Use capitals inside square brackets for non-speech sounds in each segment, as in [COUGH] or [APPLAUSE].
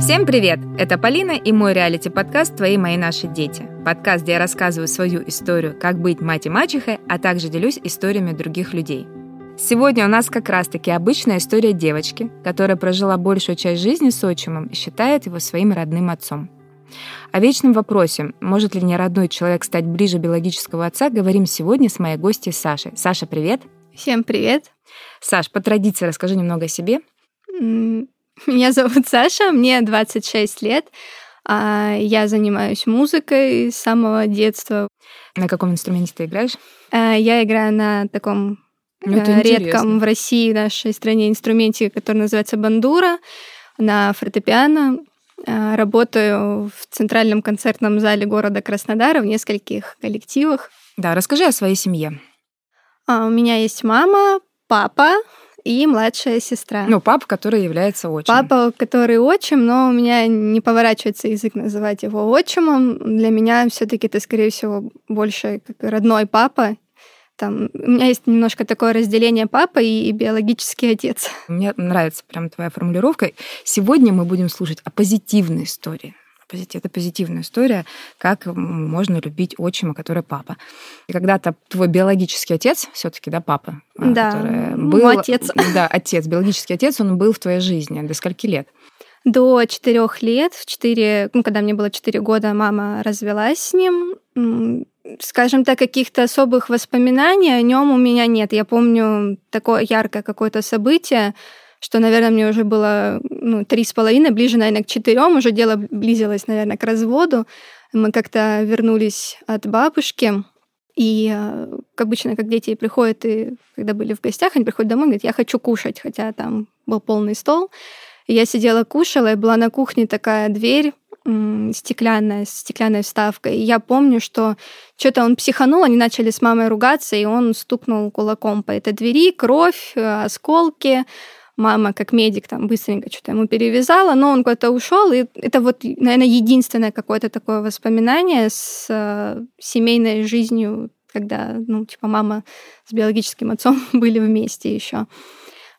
Всем привет! Это Полина и мой реалити-подкаст «Твои, мои, наши дети». Подкаст, где я рассказываю свою историю, как быть мать и мачехой, а также делюсь историями других людей. Сегодня у нас как раз-таки обычная история девочки, которая прожила большую часть жизни с отчимом и считает его своим родным отцом. О вечном вопросе, может ли неродной человек стать ближе биологического отца, говорим сегодня с моей гостьей Сашей. Саша, привет! Всем привет! Саш, по традиции расскажи немного о себе. [LAUGHS] Меня зовут Саша, мне 26 лет. А, я занимаюсь музыкой с самого детства. На каком инструменте ты играешь? А, я играю на таком ну, э, редком в России, в нашей стране инструменте, который называется бандура, на фортепиано. А, работаю в центральном концертном зале города Краснодара в нескольких коллективах. Да, расскажи о своей семье. У меня есть мама, папа, и младшая сестра. Ну, папа, который является отчимом. Папа, который отчим, но у меня не поворачивается язык называть его отчимом. Для меня все таки это, скорее всего, больше как родной папа. Там, у меня есть немножко такое разделение папа и биологический отец. Мне нравится прям твоя формулировка. Сегодня мы будем слушать о позитивной истории это позитивная история, как можно любить отчима, который папа. И когда-то твой биологический отец, все-таки, да, папа, а, да, ну, был, отец. [LAUGHS] Да, отец, биологический отец, он был в твоей жизни до скольки лет? До четырех лет, в четыре, ну, когда мне было четыре года, мама развелась с ним. Скажем так, каких-то особых воспоминаний о нем у меня нет. Я помню такое яркое какое-то событие, что, наверное, мне уже было ну, три с половиной, ближе, наверное, к четырем, уже дело близилось, наверное, к разводу. Мы как-то вернулись от бабушки, и, э, как обычно, как дети приходят, и когда были в гостях, они приходят домой и говорят, я хочу кушать, хотя там был полный стол. И я сидела, кушала, и была на кухне такая дверь, стеклянная, с стеклянной вставкой. И я помню, что что-то он психанул, они начали с мамой ругаться, и он стукнул кулаком по этой двери, кровь, э, осколки, мама как медик там быстренько что-то ему перевязала, но он куда-то ушел, и это вот, наверное, единственное какое-то такое воспоминание с э, семейной жизнью, когда, ну, типа, мама с биологическим отцом [LAUGHS] были вместе еще.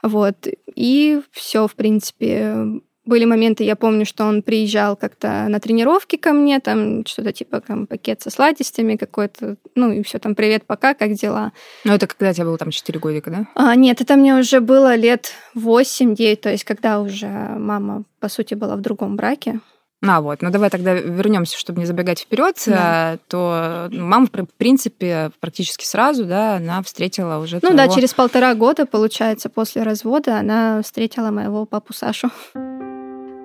Вот. И все, в принципе, были моменты, я помню, что он приезжал как-то на тренировки ко мне, там что-то типа там пакет со сладостями какой-то, ну и все там привет, пока, как дела. Ну это когда тебе было там 4 годика, да? А, нет, это мне уже было лет 8-9, то есть когда уже мама, по сути, была в другом браке. А, вот. Ну, давай тогда вернемся, чтобы не забегать вперед. Да. То мама, в принципе, практически сразу, да, она встретила уже. Ну твоего... да, через полтора года, получается, после развода она встретила моего папу Сашу.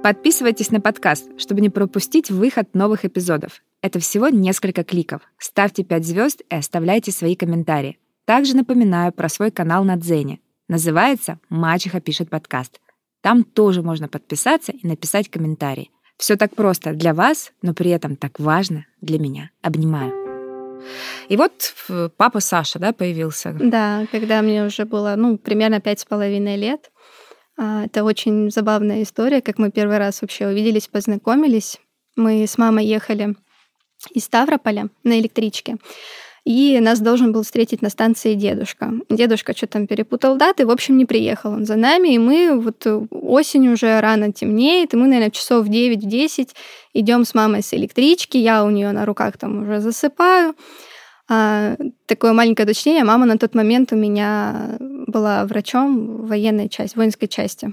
Подписывайтесь на подкаст, чтобы не пропустить выход новых эпизодов. Это всего несколько кликов. Ставьте 5 звезд и оставляйте свои комментарии. Также напоминаю про свой канал на Дзене. Называется «Мачеха пишет подкаст». Там тоже можно подписаться и написать комментарий. Все так просто для вас, но при этом так важно для меня. Обнимаю. И вот э, папа Саша, да, появился. Да, когда мне уже было, ну, примерно пять с половиной лет. А, это очень забавная история, как мы первый раз вообще увиделись, познакомились. Мы с мамой ехали из Ставрополя на электричке. И нас должен был встретить на станции дедушка. Дедушка что там перепутал даты, в общем, не приехал он за нами, и мы вот осень уже рано темнеет, и мы, наверное, часов в 9-10 идем с мамой с электрички, я у нее на руках там уже засыпаю. А, такое маленькое уточнение. Мама на тот момент у меня была врачом в военной части, воинской части.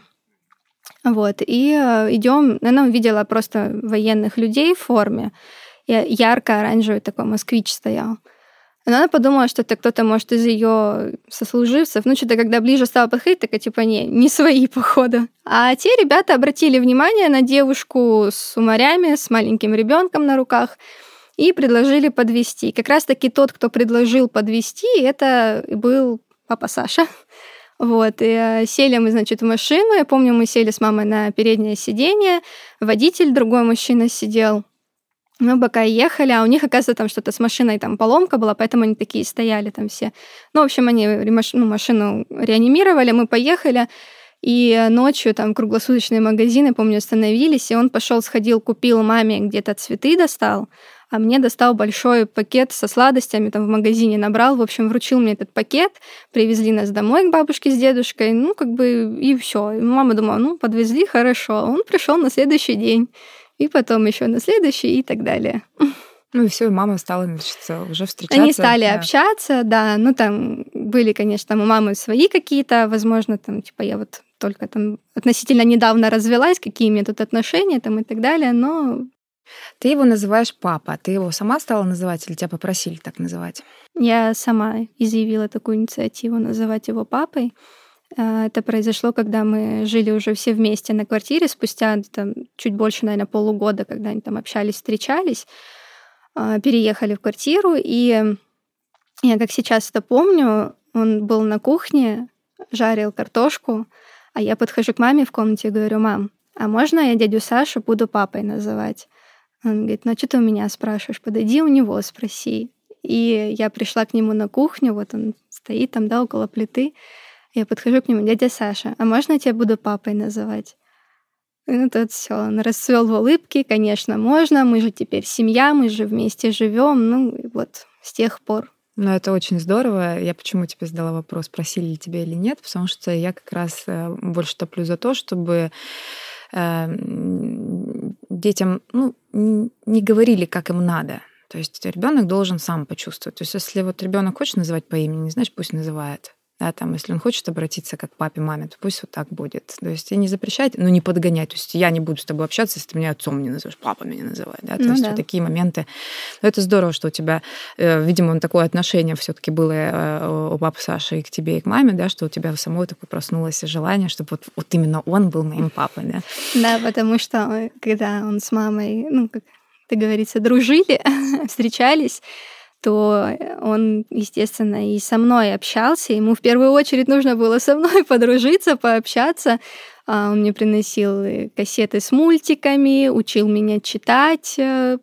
Вот. И э, идем, она увидела просто военных людей в форме. Ярко-оранжевый такой москвич стоял. Но она подумала, что это кто-то, может, из ее сослуживцев. Ну, что-то, когда ближе стала подходить, так типа, не, не свои, [LAUGHS] походу. А те ребята обратили внимание на девушку с уморями, с маленьким ребенком на руках и предложили подвести. Как раз-таки тот, кто предложил подвести, это был папа Саша. Вот, и э, сели мы, значит, в машину. Я помню, мы сели с мамой на переднее сиденье. Водитель, другой мужчина сидел. Мы пока ехали, а у них, оказывается, там что-то с машиной, там поломка была, поэтому они такие стояли там все. Ну, в общем, они ну, машину реанимировали, мы поехали. И ночью там круглосуточные магазины, помню, остановились, и он пошел, сходил, купил маме где-то цветы достал, а мне достал большой пакет со сладостями, там в магазине набрал, в общем, вручил мне этот пакет, привезли нас домой к бабушке с дедушкой, ну, как бы, и все. мама думала, ну, подвезли, хорошо. Он пришел на следующий день, и потом еще на следующий, и так далее. Ну и все, и мама стала, значит, уже встречаться. Они стали да. общаться, да. Ну там были, конечно, там у мамы свои какие-то, возможно, там, типа, я вот только там относительно недавно развелась, какие мне тут отношения там и так далее, но ты его называешь папа. Ты его сама стала называть или тебя попросили так называть? Я сама изъявила такую инициативу называть его папой. А, это произошло, когда мы жили уже все вместе на квартире, спустя там, чуть больше, наверное, полугода, когда они там общались, встречались, а, переехали в квартиру, и я как сейчас это помню, он был на кухне, жарил картошку, а я подхожу к маме в комнате и говорю, мам, а можно я дядю Сашу буду папой называть? Он говорит, ну а что ты у меня спрашиваешь? Подойди у него, спроси. И я пришла к нему на кухню, вот он стоит там, да, около плиты. Я подхожу к нему, дядя Саша, а можно я тебя буду папой называть? И ну, тут все, он расцвел в улыбке, конечно, можно, мы же теперь семья, мы же вместе живем, ну и вот с тех пор. Ну, это очень здорово. Я почему тебе задала вопрос, просили ли тебя или нет, потому что я как раз э, больше топлю за то, чтобы детям ну, не говорили, как им надо. То есть ребенок должен сам почувствовать. То есть если вот ребенок хочет называть по имени, значит, пусть называет. Да, там, если он хочет обратиться как папе, маме, то пусть вот так будет. То есть и не запрещать, но не подгонять. То есть я не буду с тобой общаться, если ты меня отцом не называешь, папа меня называет. Да? То ну, есть да. вот такие моменты. Но это здорово, что у тебя, э, видимо, такое отношение все таки было э, у папы Саши и к тебе, и к маме, да, что у тебя самой такое проснулось желание, чтобы вот, вот именно он был моим папой. Да? да, потому что э, когда он с мамой, ну, как ты говорится, дружили, [LAUGHS] встречались, то он, естественно, и со мной общался. Ему в первую очередь нужно было со мной [LAUGHS] подружиться, пообщаться. А, он мне приносил кассеты с мультиками, учил меня читать. Э,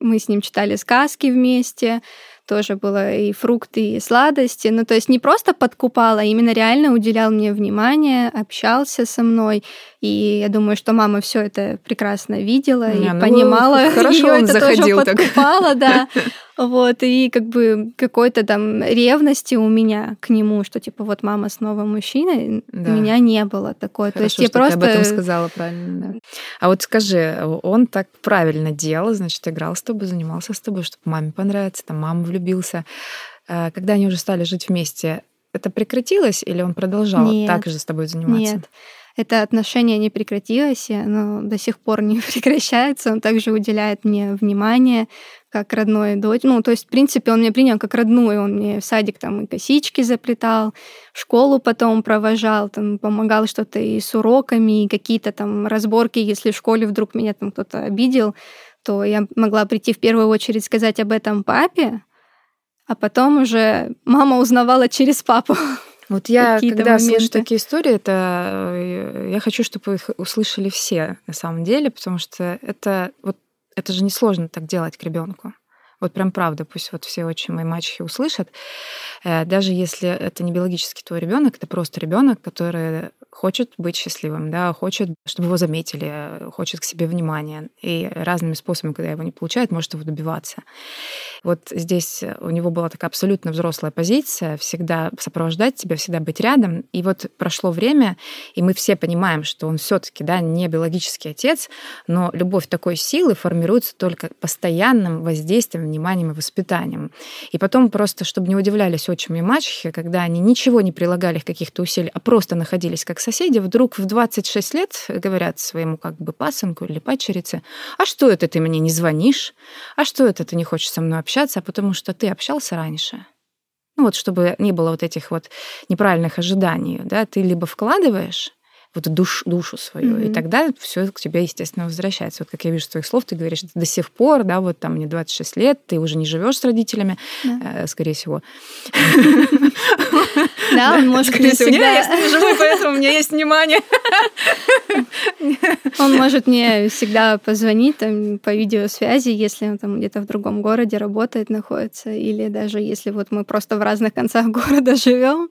мы с ним читали сказки вместе тоже было и фрукты, и сладости. Ну, то есть не просто подкупал, а именно реально уделял мне внимание, общался со мной. И я думаю, что мама все это прекрасно видела не, и ну, понимала. Хорошо [LAUGHS] он это заходил тоже подкупала, да. [LAUGHS] Вот, и как бы какой-то там ревности у меня к нему, что типа вот мама с новым мужчиной, да. у меня не было такой. Хорошо, То есть я просто... ты об этом сказала правильно, да. А вот скажи, он так правильно делал, значит, играл с тобой, занимался с тобой, чтобы маме понравиться, там мама влюбился. А когда они уже стали жить вместе, это прекратилось или он продолжал Нет. так же с тобой заниматься? Нет это отношение не прекратилось, и оно до сих пор не [LAUGHS] прекращается. Он также уделяет мне внимание, как родной дочь. Ну, то есть, в принципе, он меня принял как родную. Он мне в садик там и косички заплетал, в школу потом провожал, там помогал что-то и с уроками, и какие-то там разборки, если в школе вдруг меня там кто-то обидел, то я могла прийти в первую очередь сказать об этом папе, а потом уже мама узнавала через папу. Вот я, когда моменты. слышу такие истории, это э, я хочу, чтобы их услышали все на самом деле, потому что это вот это же несложно так делать к ребенку. Вот прям правда, пусть вот все очень мои мачехи услышат. Э, даже если это не биологический твой ребенок, это просто ребенок, который хочет быть счастливым, да, хочет, чтобы его заметили, хочет к себе внимания. И разными способами, когда его не получает, может его добиваться. Вот здесь у него была такая абсолютно взрослая позиция, всегда сопровождать тебя, всегда быть рядом. И вот прошло время, и мы все понимаем, что он все таки да, не биологический отец, но любовь такой силы формируется только постоянным воздействием, вниманием и воспитанием. И потом просто, чтобы не удивлялись отчим и мачехи, когда они ничего не прилагали каких-то усилий, а просто находились как соседи, вдруг в 26 лет говорят своему как бы пасынку или падчерице, а что это ты мне не звонишь? А что это ты не хочешь со мной общаться? А потому что ты общался раньше. Ну вот, чтобы не было вот этих вот неправильных ожиданий, да, ты либо вкладываешь вот душ, душу свою. Mm-hmm. И тогда все к тебе, естественно, возвращается. Вот как я вижу с твоих слов, ты говоришь, до сих пор, да, вот там мне 26 лет, ты уже не живешь с родителями, yeah. э, скорее всего. Да, он [LAUGHS] может не всегда... Я не живу, поэтому у меня есть внимание. Он может мне всегда позвонить там, по видеосвязи, если он там где-то в другом городе работает, находится, или даже если вот мы просто в разных концах [LAUGHS] города живем,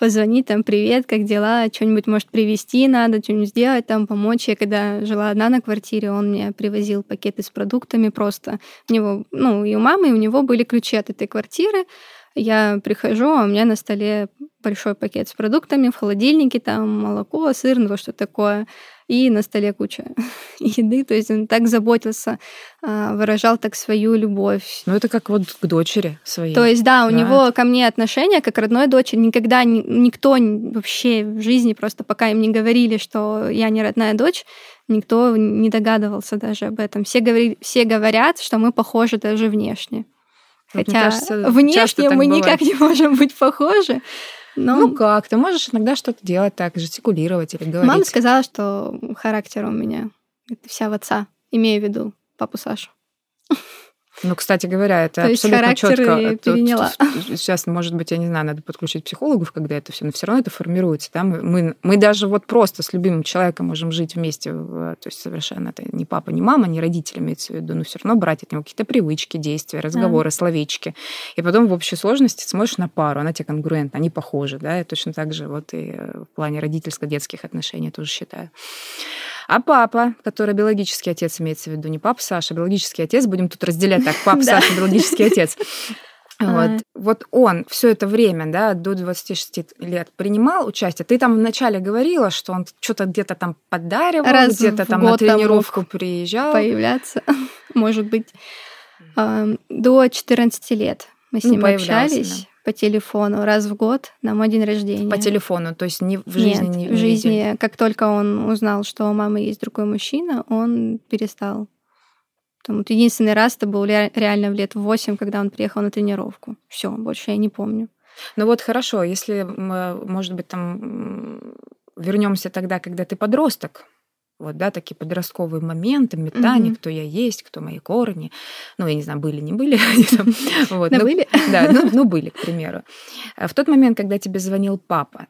позвонить там, привет, как дела, что-нибудь может привезти надо, что-нибудь сделать, там помочь. Я когда жила одна на квартире, он мне привозил пакеты с продуктами просто. У него, ну, и у мамы, и у него были ключи от этой квартиры. Я прихожу, а у меня на столе большой пакет с продуктами, в холодильнике там молоко, сыр, ну что такое, и на столе куча [LAUGHS] еды. То есть он так заботился, а, выражал так свою любовь. Ну это как вот к дочери своей. То есть да, у да. него ко мне отношение как родной дочери. Никогда никто вообще в жизни, просто пока им не говорили, что я не родная дочь, никто не догадывался даже об этом. Все, говорили, все говорят, что мы похожи даже внешне. Хотя кажется, внешне мы бывает. никак не можем быть похожи. Но... Ну как, ты можешь иногда что-то делать так, жестикулировать или говорить. Мама сказала, что характер у меня это вся в отца, имею в виду папу Сашу. Ну, кстати говоря, это То абсолютно четко. Переняла. Сейчас, может быть, я не знаю, надо подключить психологов, когда это все, но все равно это формируется. Да? Мы, мы, мы даже вот просто с любимым человеком можем жить вместе, то есть совершенно это не папа, не мама, не родители имеется в виду, но все равно брать от него какие-то привычки, действия, разговоры, да. словечки. И потом в общей сложности смотришь на пару, она тебе конгруентна, они похожи, да, и точно так же вот и в плане родительско-детских отношений тоже считаю. А папа, который биологический отец имеется в виду, не папа Саша, а биологический отец, будем тут разделять так, папа [LAUGHS] Саша, биологический отец. [LAUGHS] Вот. вот он все это время, да, до 26 лет принимал участие. Ты там вначале говорила, что он что-то где-то там подаривал, где-то там на тренировку приезжал. Появляться, [LAUGHS] может быть. До 14 лет мы с ну, ним общались по телефону раз в год на мой день рождения. По телефону, то есть не в жизни Нет, не в жизни. Видели. Как только он узнал, что у мамы есть другой мужчина, он перестал. Там, вот единственный раз это был реально в лет восемь, когда он приехал на тренировку. Все, больше я не помню. Ну вот хорошо, если, может быть, там вернемся тогда, когда ты подросток, вот, да, такие подростковые моменты, метания, mm-hmm. кто я есть, кто мои корни. Ну, я не знаю, были, не были. [LAUGHS] вот, ну, были? [LAUGHS] Да, ну, ну, были, к примеру. А в тот момент, когда тебе звонил папа,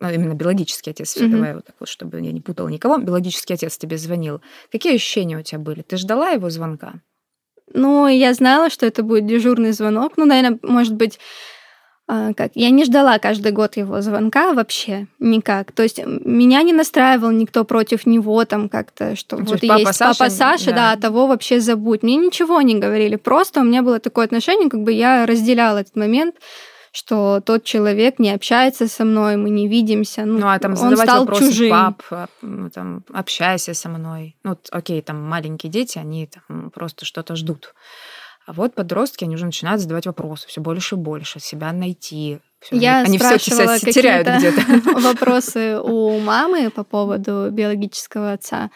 ну, именно биологический отец, mm-hmm. давай вот так вот, чтобы я не путала никого, биологический отец тебе звонил, какие ощущения у тебя были? Ты ждала его звонка? Ну, я знала, что это будет дежурный звонок. Ну, наверное, может быть, как я не ждала каждый год его звонка вообще никак. То есть меня не настраивал никто против него там как-то, что ну, вот есть папа Саша, папа Саша, да. да, того вообще забудь. Мне ничего не говорили. Просто у меня было такое отношение, как бы я разделяла этот момент что тот человек не общается со мной, мы не видимся. Ну, ну а там он стал вопросы, чужим. пап, а, ну, там, общайся со мной. Ну, окей, там маленькие дети, они там просто что-то ждут. А вот подростки, они уже начинают задавать вопросы все больше и больше, себя найти. Всё, Я они все себя теряют где-то. [LAUGHS] Вопросы у мамы по поводу биологического отца.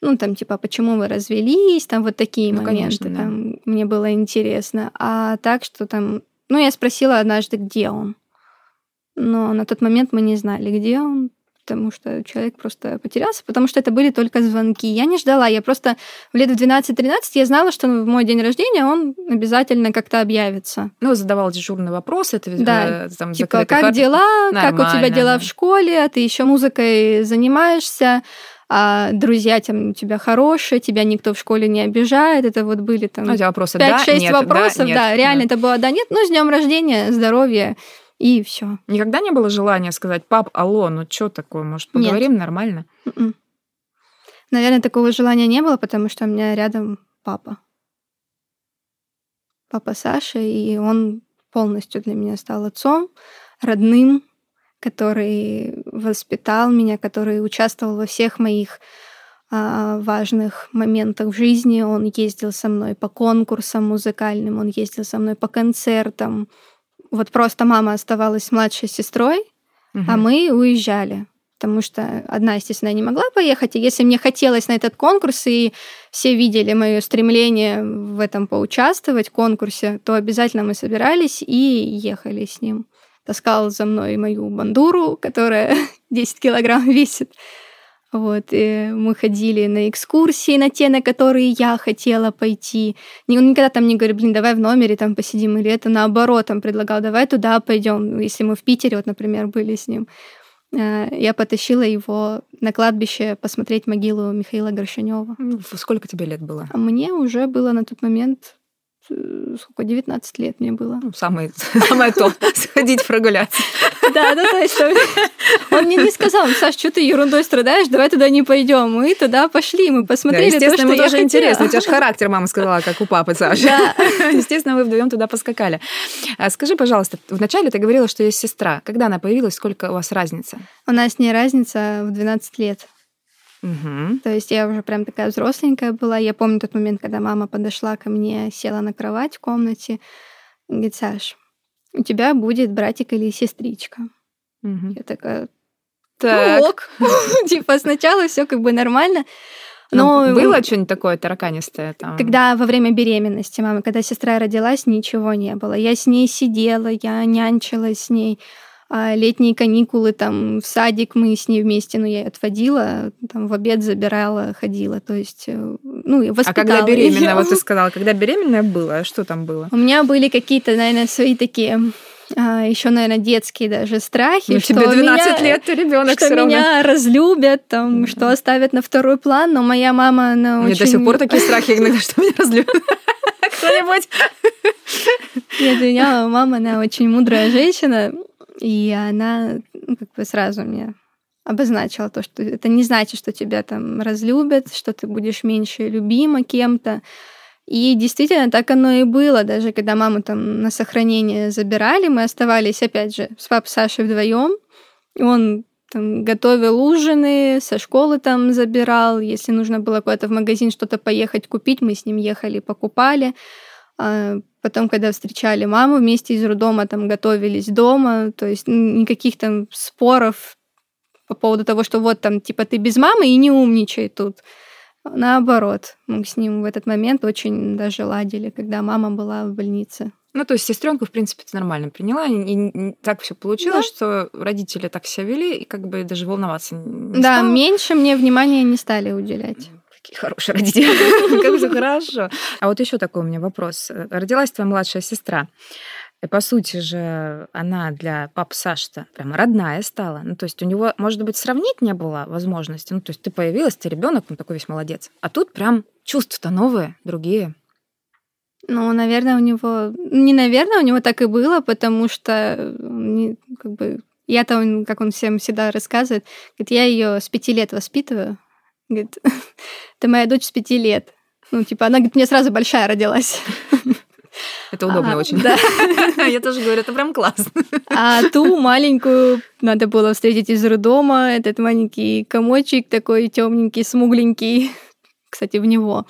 Ну, там, типа, почему вы развелись, там вот такие ну, моменты. Конечно, да. там, мне было интересно. А так, что там... Ну, я спросила однажды, где он. Но на тот момент мы не знали, где он потому что человек просто потерялся, потому что это были только звонки. Я не ждала, я просто в лет в 12-13 я знала, что в мой день рождения он обязательно как-то объявится. Ну, задавал дежурный вопрос, это да. Э, там типа, как хат... дела, Нормально, как у тебя дела да. в школе, а ты еще музыкой занимаешься, а друзья там, у тебя хорошие, тебя никто в школе не обижает. Это вот были там ну, вопросы, 5-6 да, вопросов. Да, нет, да, реально да. это было да, нет. Ну, с днем рождения, здоровья и все. Никогда не было желания сказать, пап, алло, ну что такое, может, поговорим Нет. нормально? Mm-mm. М-м. Наверное, такого желания не было, потому что у меня рядом папа. Папа Саша, и он полностью для меня стал отцом, родным, который воспитал меня, который участвовал во всех моих а, важных моментах в жизни. Он ездил со мной по конкурсам музыкальным, он ездил со мной по концертам, вот просто мама оставалась младшей сестрой, угу. а мы уезжали. Потому что одна, естественно, не могла поехать. И если мне хотелось на этот конкурс, и все видели мое стремление в этом поучаствовать, в конкурсе, то обязательно мы собирались и ехали с ним. Таскал за мной мою бандуру, которая [LAUGHS] 10 килограмм весит. Вот, и мы ходили на экскурсии, на те, на которые я хотела пойти. Он никогда там не говорит, блин, давай в номере там посидим, или это наоборот, там предлагал, давай туда пойдем. Если мы в Питере, вот, например, были с ним. Э, я потащила его на кладбище посмотреть могилу Михаила Горшанева. Сколько тебе лет было? Мне уже было на тот момент Э, сколько, 19 лет мне было. Ну, самое, [LAUGHS] самое то, [LAUGHS] сходить прогуляться. Да, да, то есть он мне не сказал, Саш, что ты ерундой страдаешь, давай туда не пойдем. Мы туда пошли, мы посмотрели да, естественно, то, ему тоже интересно. У тебя же характер, мама сказала, как у папы Саши. Да. [LAUGHS] Естественно, вы вдвоем туда поскакали. А скажи, пожалуйста, вначале ты говорила, что есть сестра. Когда она появилась, сколько у вас разница? У нас не разница в 12 лет. Угу. То есть я уже прям такая взросленькая была. Я помню тот момент, когда мама подошла ко мне, села на кровать в комнате, говорит, Саш, у тебя будет братик или сестричка. Угу. Я такая, так. Ну, ок. [LAUGHS] типа сначала все как бы нормально. Но, Но было что-нибудь такое тараканистое там? Когда во время беременности мама, когда сестра родилась, ничего не было. Я с ней сидела, я нянчилась с ней а летние каникулы там в садик мы с ней вместе, ну, я ее отводила, там в обед забирала, ходила, то есть, э, ну, воспитала. А когда беременная, её. [LAUGHS] вот ты сказала, когда беременная была, что там было? У меня были какие-то, наверное, свои такие а, еще, наверное, детские даже страхи. Ну, что тебе 12 меня, лет, ребенок Что меня разлюбят, там, что оставят на второй план, но моя мама, она Мне очень... до сих пор такие страхи иногда, что меня разлюбят. [LAUGHS] Кто-нибудь? Нет, у меня мама, она очень мудрая женщина, и она ну, как бы сразу мне обозначила то, что это не значит, что тебя там разлюбят, что ты будешь меньше любима кем-то. И действительно так оно и было. Даже когда маму там на сохранение забирали, мы оставались, опять же, с папой Сашей вдвоем. Он там, готовил ужины, со школы там забирал. Если нужно было куда-то в магазин что-то поехать купить, мы с ним ехали, покупали. Потом, когда встречали маму вместе из роддома, там готовились дома, то есть никаких там споров по поводу того, что вот там, типа, ты без мамы и не умничай тут. Наоборот, мы с ним в этот момент очень даже ладили, когда мама была в больнице. Ну, то есть сестренку, в принципе, ты нормально приняла, и, и так все получилось, да. что родители так себя вели, и как бы даже волноваться не Да, стало. меньше мне внимания не стали уделять. Какие хорошие родители. [LAUGHS] Как все хорошо. А вот еще такой у меня вопрос. Родилась твоя младшая сестра. И, по сути же, она для папы Саши-то прямо родная стала. Ну, то есть у него, может быть, сравнить не было возможности. Ну, то есть ты появилась, ты ребенок, он такой весь молодец. А тут прям чувства-то новые, другие. Ну, наверное, у него... Не наверное, у него так и было, потому что как бы я-то, как он всем всегда рассказывает, говорит, я ее с пяти лет воспитываю, Говорит, [LAUGHS] это моя дочь с пяти лет. Ну, типа, она, говорит, мне сразу большая родилась. [LAUGHS] Это удобно а, очень. Да. [LAUGHS] Я тоже говорю, это прям классно. А ту маленькую надо было встретить из роддома. Этот маленький комочек такой темненький, смугленький. Кстати, в него.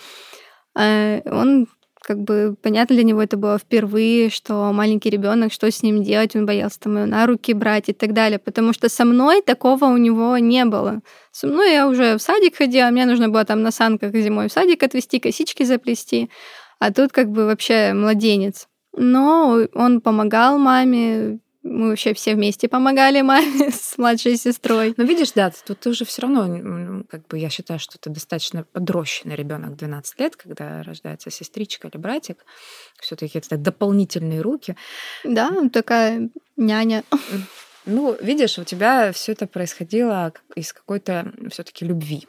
А, он как бы понятно для него это было впервые, что маленький ребенок, что с ним делать, он боялся там ее на руки брать и так далее, потому что со мной такого у него не было. Со мной я уже в садик ходила, мне нужно было там на санках зимой в садик отвезти, косички заплести, а тут как бы вообще младенец. Но он помогал маме, мы вообще все вместе помогали маме [LAUGHS] с младшей сестрой. Но видишь, да, тут ты уже все равно, как бы я считаю, что ты достаточно подрощенный ребенок 12 лет, когда рождается сестричка или братик. Все-таки это дополнительные руки. Да, такая няня. Ну, видишь, у тебя все это происходило из какой-то все-таки любви.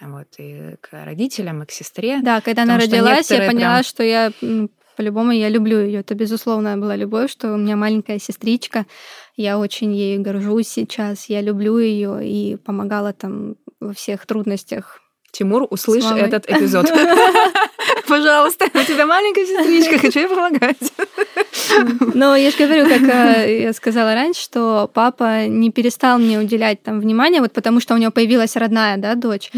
Вот, и к родителям, и к сестре. Да, когда она родилась, я поняла, прям... что я по-любому я люблю ее. Это безусловная была любовь, что у меня маленькая сестричка. Я очень ею горжусь сейчас. Я люблю ее и помогала там во всех трудностях. Тимур, услышь этот эпизод. [LAUGHS] Пожалуйста, у тебя маленькая сестричка, хочу ей помогать. Но я же говорю, как э, я сказала раньше, что папа не перестал мне уделять там внимание, вот потому что у него появилась родная, да, дочь.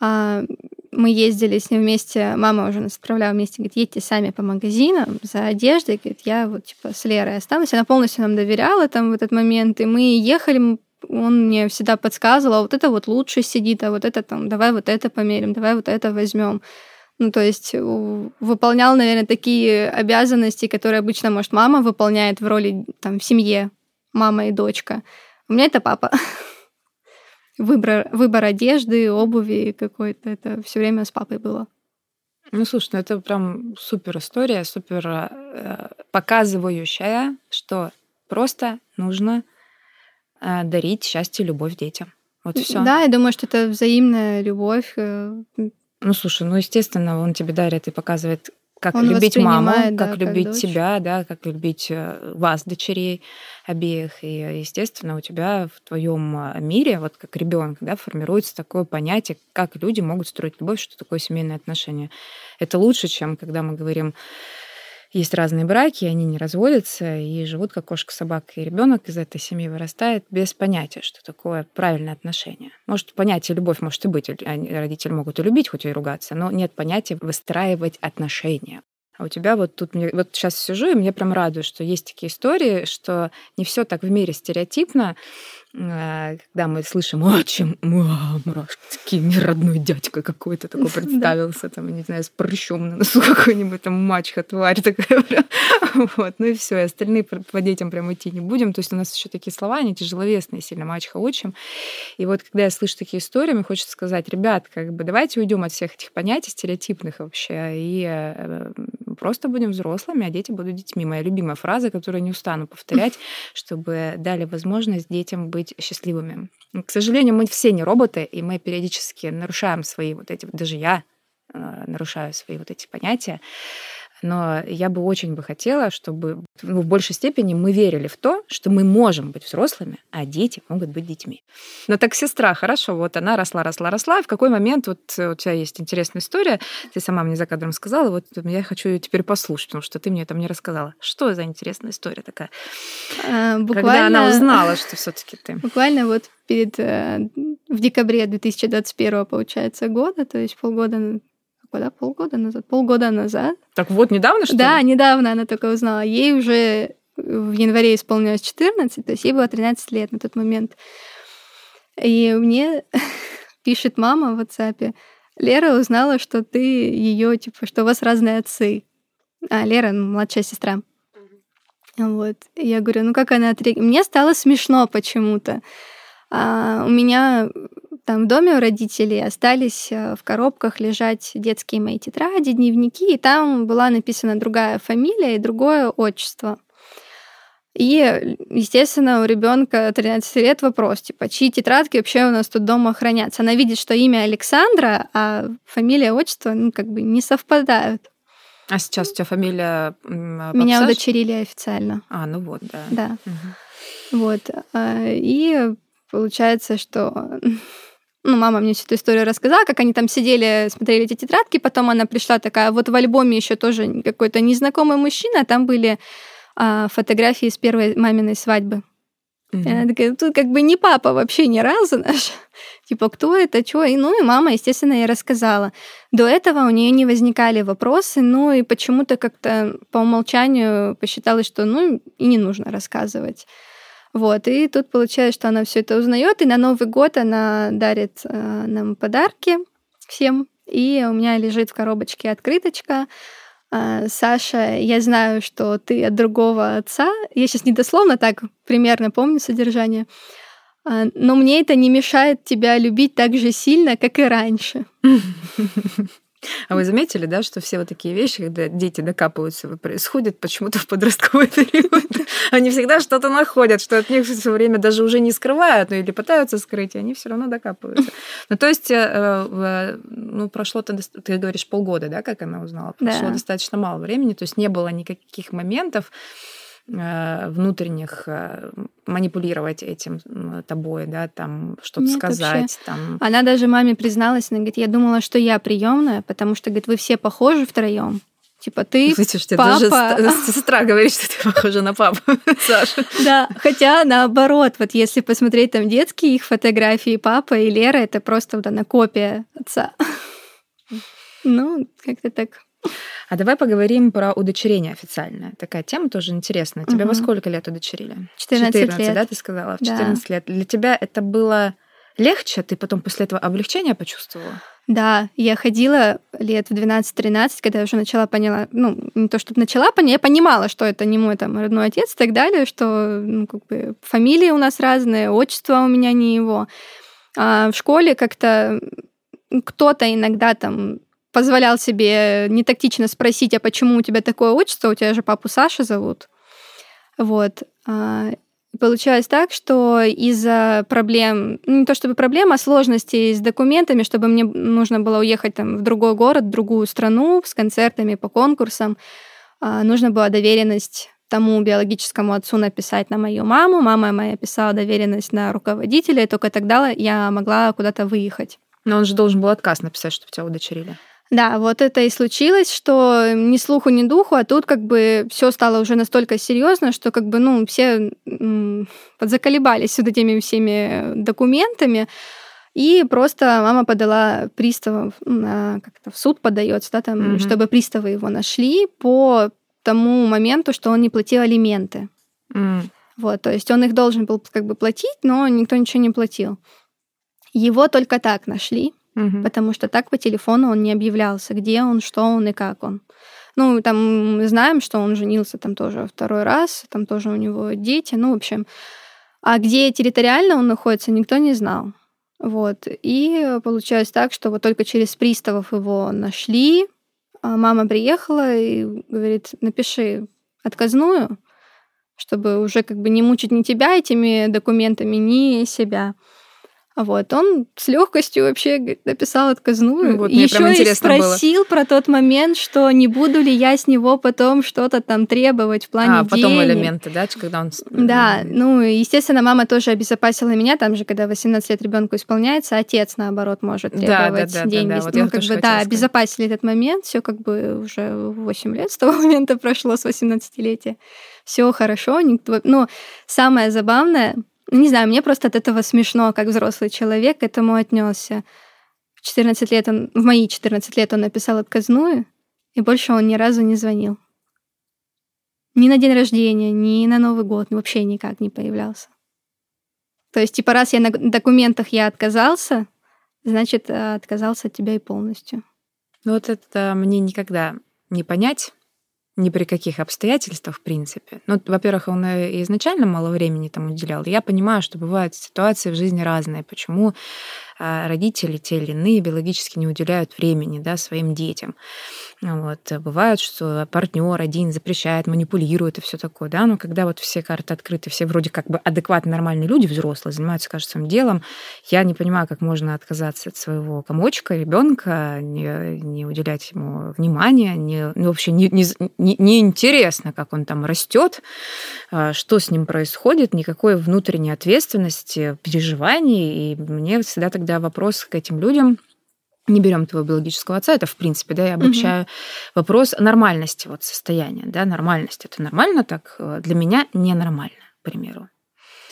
А, мы ездили с ним вместе, мама уже нас отправляла вместе, говорит, едьте сами по магазинам за одеждой, говорит, я вот типа с Лерой останусь. Она полностью нам доверяла там в этот момент, и мы ехали, он мне всегда подсказывал, а вот это вот лучше сидит, а вот это там, давай вот это померим, давай вот это возьмем. Ну, то есть выполнял, наверное, такие обязанности, которые обычно, может, мама выполняет в роли там в семье, мама и дочка. У меня это папа. [LAUGHS] выбор, выбор одежды, обуви какой-то, это все время с папой было. Ну, слушай, ну это прям супер история, супер э, показывающая, что просто нужно э, дарить счастье, любовь детям. Вот все. Да, я думаю, что это взаимная любовь. Э, ну, слушай, ну, естественно, он тебе дарит и показывает, как он любить маму, да, как любить как себя, да, как любить вас, дочерей обеих. И, естественно, у тебя в твоем э, мире, вот как ребенок, да, формируется такое понятие, как люди могут строить любовь, что такое семейные отношения. Это лучше, чем когда мы говорим есть разные браки, они не разводятся и живут как кошка, собака и ребенок из этой семьи вырастает без понятия, что такое правильное отношение. Может, понятие любовь может и быть, родители могут и любить, хоть и ругаться, но нет понятия выстраивать отношения. А у тебя вот тут мне вот сейчас сижу, и мне прям радует, что есть такие истории, что не все так в мире стереотипно, а, когда мы слышим отчим, мурашки, не родной дядька какой-то такой представился, там, не знаю, с прыщом на носу [LAUGHS] какой-нибудь, там, мачха, тварь такая, [LAUGHS] вот, ну и все, и остальные по детям прям идти не будем, то есть у нас еще такие слова, они тяжеловесные сильно, мачха, отчим, и вот когда я слышу такие истории, мне хочется сказать, ребят, как бы давайте уйдем от всех этих понятий стереотипных вообще, и э, просто будем взрослыми, а дети будут детьми. Моя любимая фраза, которую не устану повторять, [LAUGHS] чтобы дали возможность детям быть счастливыми. К сожалению, мы все не роботы, и мы периодически нарушаем свои вот эти, даже я э, нарушаю свои вот эти понятия. Но я бы очень бы хотела, чтобы ну, в большей степени мы верили в то, что мы можем быть взрослыми, а дети могут быть детьми. Но так сестра, хорошо, вот она росла, росла, росла, и в какой момент, вот у тебя есть интересная история, ты сама мне за кадром сказала, вот я хочу ее теперь послушать, потому что ты мне там не рассказала. Что за интересная история такая? А, буквально... Когда она узнала, что все таки ты... Буквально вот перед э, в декабре 2021 получается года, то есть полгода когда полгода назад, полгода назад. Так вот, недавно что Да, недавно она только узнала. Ей уже в январе исполнилось 14, то есть ей было 13 лет на тот момент. И мне [LAUGHS] пишет мама в WhatsApp, Лера узнала, что ты ее, типа, что у вас разные отцы. А, Лера, ну, младшая сестра. Вот. И я говорю, ну как она отреагировала? Мне стало смешно почему-то. А, у меня там в доме у родителей остались э, в коробках лежать детские мои тетради, дневники, и там была написана другая фамилия и другое отчество. И, естественно, у ребенка 13 лет вопрос, типа, чьи тетрадки вообще у нас тут дома хранятся? Она видит, что имя Александра, а фамилия, отчество, ну, как бы не совпадают. А сейчас у тебя фамилия Меня удочерили официально. А, ну вот, да. Да. Угу. Вот. А, и получается, что ну, мама мне всю эту историю рассказала, как они там сидели, смотрели эти тетрадки, потом она пришла такая, вот в альбоме еще тоже какой-то незнакомый мужчина, а там были а, фотографии с первой маминой свадьбы. Mm-hmm. И она такая, тут как бы не папа вообще ни разу наш. [LAUGHS] типа, кто это, что? И, ну, и мама, естественно, ей рассказала. До этого у нее не возникали вопросы, ну, и почему-то как-то по умолчанию посчиталось, что, ну, и не нужно рассказывать. Вот, и тут получается, что она все это узнает, и на Новый год она дарит э, нам подарки всем. И у меня лежит в коробочке открыточка. Э, Саша, я знаю, что ты от другого отца. Я сейчас недословно так примерно помню содержание. Э, но мне это не мешает тебя любить так же сильно, как и раньше. [LAUGHS] А вы заметили, да, что все вот такие вещи, когда дети докапываются, происходят почему-то в подростковый [LAUGHS] период. Они всегда что-то находят, что от них все время даже уже не скрывают, ну или пытаются скрыть, и они все равно докапываются. Ну, то есть, э, ну, прошло, ты говоришь, полгода, да, как она узнала? Прошло достаточно мало времени, то есть не было никаких моментов, внутренних э, манипулировать этим тобой, да, там что-то Нет, сказать. Вообще. Там. Она даже маме призналась, она говорит, я думала, что я приемная, потому что, говорит, вы все похожи втроем. Типа ты, Слышишь, папа... даже [LAUGHS] сестра говорит, что ты похожа на папу, [LAUGHS] Саша. Да, хотя наоборот, вот если посмотреть там детские их фотографии, папа и Лера, это просто вот она копия отца. [LAUGHS] Ну, как-то так. А давай поговорим про удочерение официальное. Такая тема тоже интересная. Тебя угу. во сколько лет удочерили? 14, 14 лет. да, ты сказала? В 14 да. лет. Для тебя это было легче? Ты потом после этого облегчение почувствовала? Да, я ходила лет в 12-13, когда я уже начала поняла, ну, не то, чтобы начала понять, я понимала, что это не мой там родной отец и так далее, что, ну, как бы фамилии у нас разные, отчество у меня не его. А в школе как-то кто-то иногда там позволял себе нетактично спросить, а почему у тебя такое отчество, у тебя же папу Саша зовут. Вот. А, получалось так, что из-за проблем, ну, не то чтобы проблем, а сложностей с документами, чтобы мне нужно было уехать там, в другой город, в другую страну с концертами по конкурсам, а, нужно было доверенность тому биологическому отцу написать на мою маму, мама моя писала доверенность на руководителя, и только тогда я могла куда-то выехать. Но он же должен был отказ написать, чтобы тебя удочерили. Да, вот это и случилось, что ни слуху, ни духу, а тут как бы все стало уже настолько серьезно, что как бы, ну, все подзаколебались вот этими всеми документами, и просто мама подала приставов на как-то в суд подается, да, там, mm-hmm. чтобы приставы его нашли по тому моменту, что он не платил алименты. Mm. Вот, то есть он их должен был как бы платить, но никто ничего не платил. Его только так нашли угу. потому что так по телефону он не объявлялся, где он, что он и как он. Ну, там мы знаем, что он женился там тоже второй раз, там тоже у него дети, ну, в общем. А где территориально он находится, никто не знал. Вот. И получилось так, что вот только через приставов его нашли. А мама приехала и говорит, напиши отказную, чтобы уже как бы не мучить ни тебя этими документами, ни себя. Вот, он с легкостью вообще написал отказную. Вот, Еще и спросил было. про тот момент, что не буду ли я с него потом что-то там требовать в плане а, потом денег. элементы, да, когда он... Да, ну, естественно, мама тоже обезопасила меня, там же, когда 18 лет ребенку исполняется, отец, наоборот, может требовать да, да, да, деньги. Да, да, вот ну, как бы, да, сказать. обезопасили этот момент, все как бы уже 8 лет с того [LAUGHS] момента прошло, с 18-летия. Все хорошо, никто... Но самое забавное, не знаю, мне просто от этого смешно, как взрослый человек к этому отнесся. В 14 лет он, в мои 14 лет он написал отказную, и больше он ни разу не звонил. Ни на день рождения, ни на Новый год, вообще никак не появлялся. То есть, типа, раз я на документах я отказался, значит, э, отказался от тебя и полностью. Ну вот это мне никогда не понять, ни при каких обстоятельствах, в принципе. Ну, во-первых, он изначально мало времени там уделял. Я понимаю, что бывают ситуации в жизни разные. Почему родители, те или иные, биологически не уделяют времени да, своим детям. Вот. Бывает, что партнер один запрещает, манипулирует и все такое, да, но когда вот все карты открыты, все вроде как бы адекватные, нормальные люди, взрослые, занимаются, своим делом, я не понимаю, как можно отказаться от своего комочка, ребенка, не, не уделять ему внимания, не, ну, вообще не, не, не, не интересно, как он там растет, а, что с ним происходит, никакой внутренней ответственности, переживаний, и мне всегда тогда вопрос к этим людям, не берем твоего биологического отца, это в принципе, да, я обобщаю угу. вопрос нормальности вот состояния, да, нормальность. Это нормально так? Для меня ненормально, к примеру.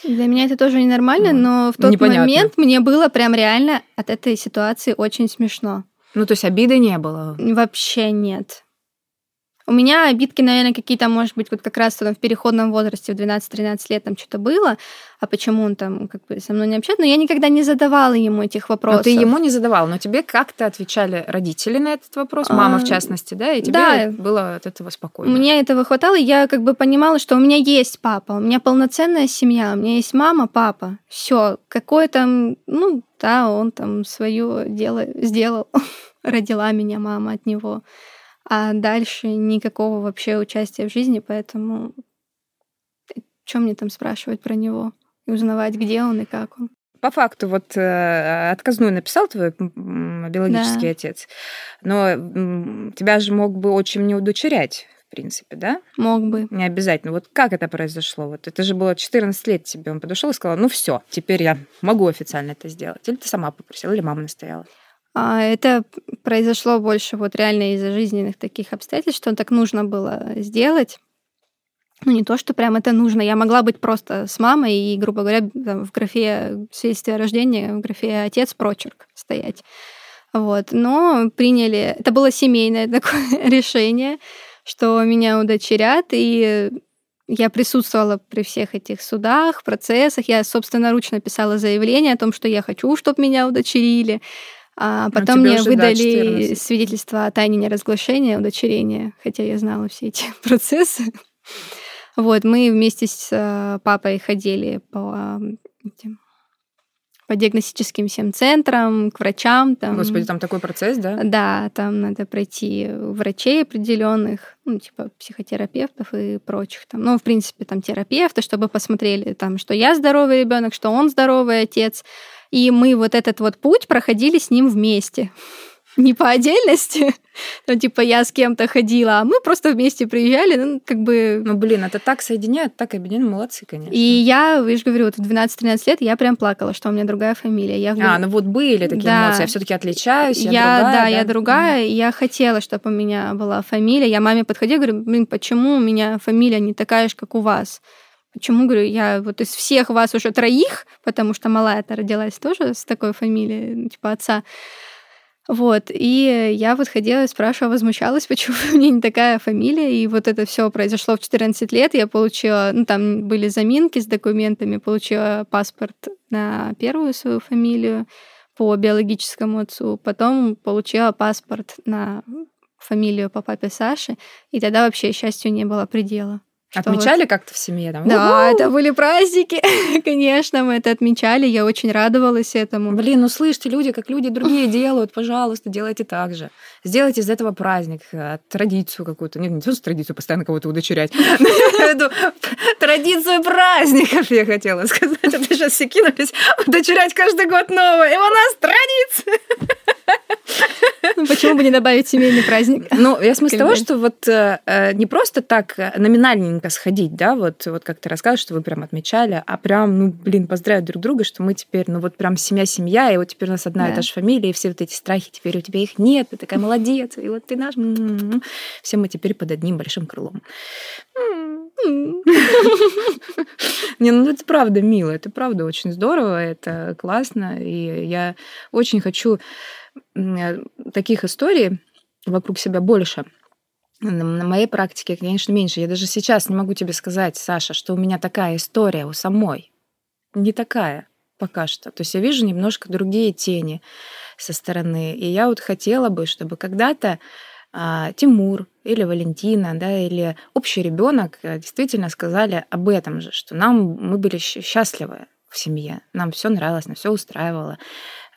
Для меня это тоже ненормально, ну, но в тот непонятно. момент мне было прям реально от этой ситуации очень смешно. Ну, то есть обиды не было? Вообще нет. У меня обидки, наверное, какие-то, может быть, вот как раз в переходном возрасте, в 12-13 лет там что-то было, а почему он там как бы со мной не общается, но я никогда не задавала ему этих вопросов. Но ты ему не задавал, но тебе как-то отвечали родители на этот вопрос, мама а, в частности, да, и тебе да, было от этого спокойно. Мне этого хватало, и я как бы понимала, что у меня есть папа, у меня полноценная семья, у меня есть мама, папа, все, какое там, ну, да, он там свое дело сделал, [LAUGHS] родила меня мама от него а дальше никакого вообще участия в жизни, поэтому что мне там спрашивать про него и узнавать, где он и как он. По факту, вот э, отказную написал твой биологический да. отец, но тебя же мог бы очень не удочерять, в принципе, да? Мог бы. Не обязательно. Вот как это произошло? Вот это же было 14 лет тебе. Он подошел и сказал, ну все, теперь я могу официально это сделать. Или ты сама попросила, или мама настояла? А, это произошло больше вот реально из-за жизненных таких обстоятельств, что так нужно было сделать. Ну, не то, что прям это нужно. Я могла быть просто с мамой и, грубо говоря, там, в графе свидетельствия о рождении, в графе отец прочерк стоять. Вот. Но приняли... Это было семейное [LAUGHS] такое решение, что меня удочерят, и я присутствовала при всех этих судах, процессах. Я собственноручно писала заявление о том, что я хочу, чтобы меня удочерили. А, а потом мне выдали свидетельство о тайне неразглашения, удочерения, хотя я знала все эти [LAUGHS] процессы. Вот, мы вместе с э, папой ходили по этим по диагностическим всем центрам, к врачам. Там. Господи, там такой процесс, да? Да, там надо пройти врачей определенных, ну, типа психотерапевтов и прочих. Там. Ну, в принципе, там терапевты, чтобы посмотрели, там, что я здоровый ребенок, что он здоровый отец. И мы вот этот вот путь проходили с ним вместе [LAUGHS] не по отдельности, [LAUGHS] ну, типа, я с кем-то ходила, а мы просто вместе приезжали, ну, как бы... Ну, блин, это так соединяет, так объединяет, молодцы, конечно. И я, я же говорю, вот в 12-13 лет я прям плакала, что у меня другая фамилия. Я а, ну вот были такие да. эмоции, я все таки отличаюсь, я, я другая, да, да, я другая, mm. я хотела, чтобы у меня была фамилия. Я маме подходила, говорю, блин, почему у меня фамилия не такая же, как у вас? Почему, говорю, я вот из всех вас уже троих, потому что малая-то родилась тоже с такой фамилией, ну, типа отца, вот, и я вот ходила спрашивала, возмущалась, [LAUGHS] почему у меня не такая фамилия, и вот это все произошло в 14 лет, я получила, ну, там были заминки с документами, получила паспорт на первую свою фамилию по биологическому отцу, потом получила паспорт на фамилию по папе Саши, и тогда вообще счастью не было предела. Отмечали вот... как-то в семье? Там? Да, это были праздники. [LAUGHS] Конечно, мы это отмечали. Я очень радовалась этому. Блин, ну слышите, люди, как люди другие [LAUGHS] делают, пожалуйста, делайте так же. Сделайте из этого праздник, э, традицию какую-то. Нет, не просто традицию постоянно кого-то удочерять. [LAUGHS] Традицию праздников, я хотела сказать. Это сейчас все кинулись удочерять каждый год новое. И у нас традиция. Ну, почему бы не добавить семейный праздник? Ну, я смысл того, что вот э, э, не просто так номинальненько сходить, да, вот, вот как ты рассказываешь, что вы прям отмечали, а прям, ну, блин, поздравить друг друга, что мы теперь, ну, вот прям семья-семья, и вот теперь у нас одна да. и та же фамилия, и все вот эти страхи, теперь у тебя их нет, ты такая молодец, и вот ты наш... Все мы теперь под одним большим крылом. Не, ну это правда мило, это правда очень здорово, это классно, и я очень хочу таких историй вокруг себя больше. На моей практике, конечно, меньше. Я даже сейчас не могу тебе сказать, Саша, что у меня такая история у самой. Не такая пока что. То есть я вижу немножко другие тени со стороны. И я вот хотела бы, чтобы когда-то а, Тимур или Валентина, да, или общий ребенок э, действительно сказали об этом же, что нам мы были счастливы в семье, нам все нравилось, нам все устраивало.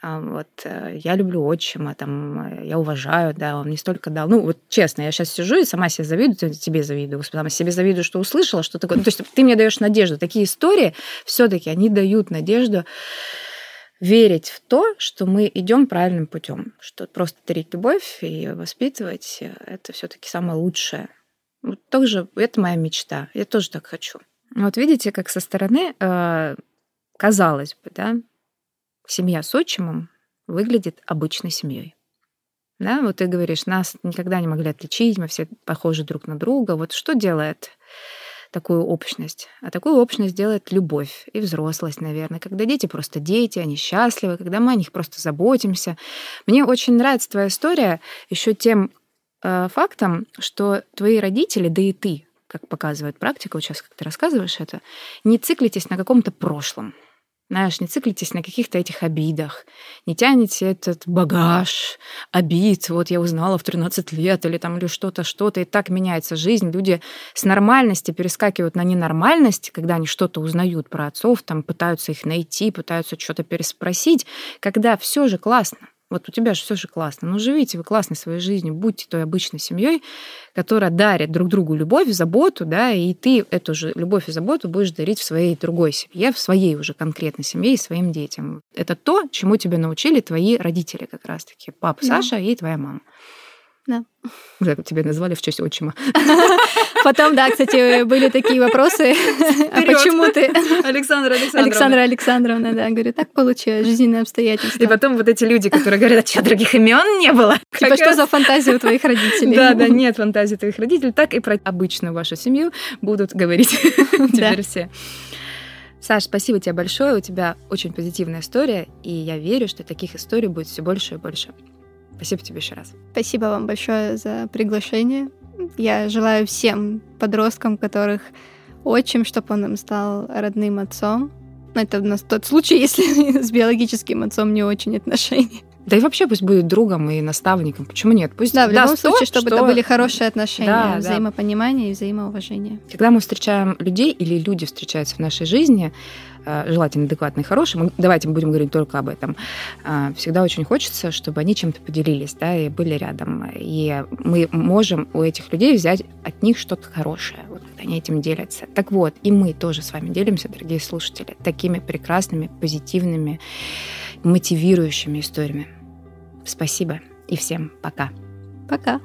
А, вот э, я люблю отчима, там, э, я уважаю, да, он не столько дал. Ну, вот честно, я сейчас сижу и сама себе завидую, тебе завидую, сама себе завидую, что услышала, что такое. Ну, то есть ты мне даешь надежду. Такие истории все-таки они дают надежду верить в то, что мы идем правильным путем, что просто дарить любовь и воспитывать э, это все-таки самое лучшее. Вот тоже это моя мечта. Я тоже так хочу. Вот видите, как со стороны казалось бы, да, семья с отчимом выглядит обычной семьей. Да, вот ты говоришь, нас никогда не могли отличить, мы все похожи друг на друга. Вот что делает такую общность? А такую общность делает любовь и взрослость, наверное. Когда дети просто дети, они счастливы, когда мы о них просто заботимся. Мне очень нравится твоя история еще тем э, фактом, что твои родители, да и ты, как показывает практика, вот сейчас как ты рассказываешь это, не циклитесь на каком-то прошлом. Знаешь, не циклитесь на каких-то этих обидах, не тянете этот багаж обид, вот я узнала в 13 лет или там или что-то, что-то, и так меняется жизнь. Люди с нормальности перескакивают на ненормальность, когда они что-то узнают про отцов, там пытаются их найти, пытаются что-то переспросить, когда все же классно. Вот у тебя же все же классно. Ну, живите вы классной своей жизнью, будьте той обычной семьей, которая дарит друг другу любовь, заботу, да, и ты эту же любовь и заботу будешь дарить в своей другой семье, в своей уже конкретной семье и своим детям. Это то, чему тебя научили твои родители как раз-таки, папа да. Саша и твоя мама. Да. Так тебя назвали в честь отчима. [LAUGHS] Потом, да, кстати, были такие вопросы. А почему ты... Александра Александровна. Александра Александровна, да. Говорю, так получилось, жизненные обстоятельства. И потом вот эти люди, которые говорят, а что, других имен не было? Типа, что за фантазия у твоих родителей? Да, да, нет фантазии твоих родителей. Так и про обычную вашу семью будут говорить [LAUGHS] теперь все. Саш, спасибо тебе большое. У тебя очень позитивная история, и я верю, что таких историй будет все больше и больше. Спасибо тебе еще раз. Спасибо вам большое за приглашение. Я желаю всем подросткам, которых отчим, чтобы он им стал родным отцом. Это у нас тот случай, [LAUGHS] если с биологическим отцом не очень отношения. Да и вообще пусть будет другом и наставником. Почему нет? Пусть да, в любом даст случае, то, чтобы что... это были хорошие отношения, Да, да. взаимопонимание и взаимоуважение. Когда мы встречаем людей или люди встречаются в нашей жизни, желательно адекватные, хорошие, мы, давайте мы будем говорить только об этом, э, всегда очень хочется, чтобы они чем-то поделились, да, и были рядом. И мы можем у этих людей взять от них что-то хорошее, вот, когда они этим делятся. Так вот, и мы тоже с вами делимся, дорогие слушатели, такими прекрасными, позитивными, мотивирующими историями. Спасибо и всем пока. Пока.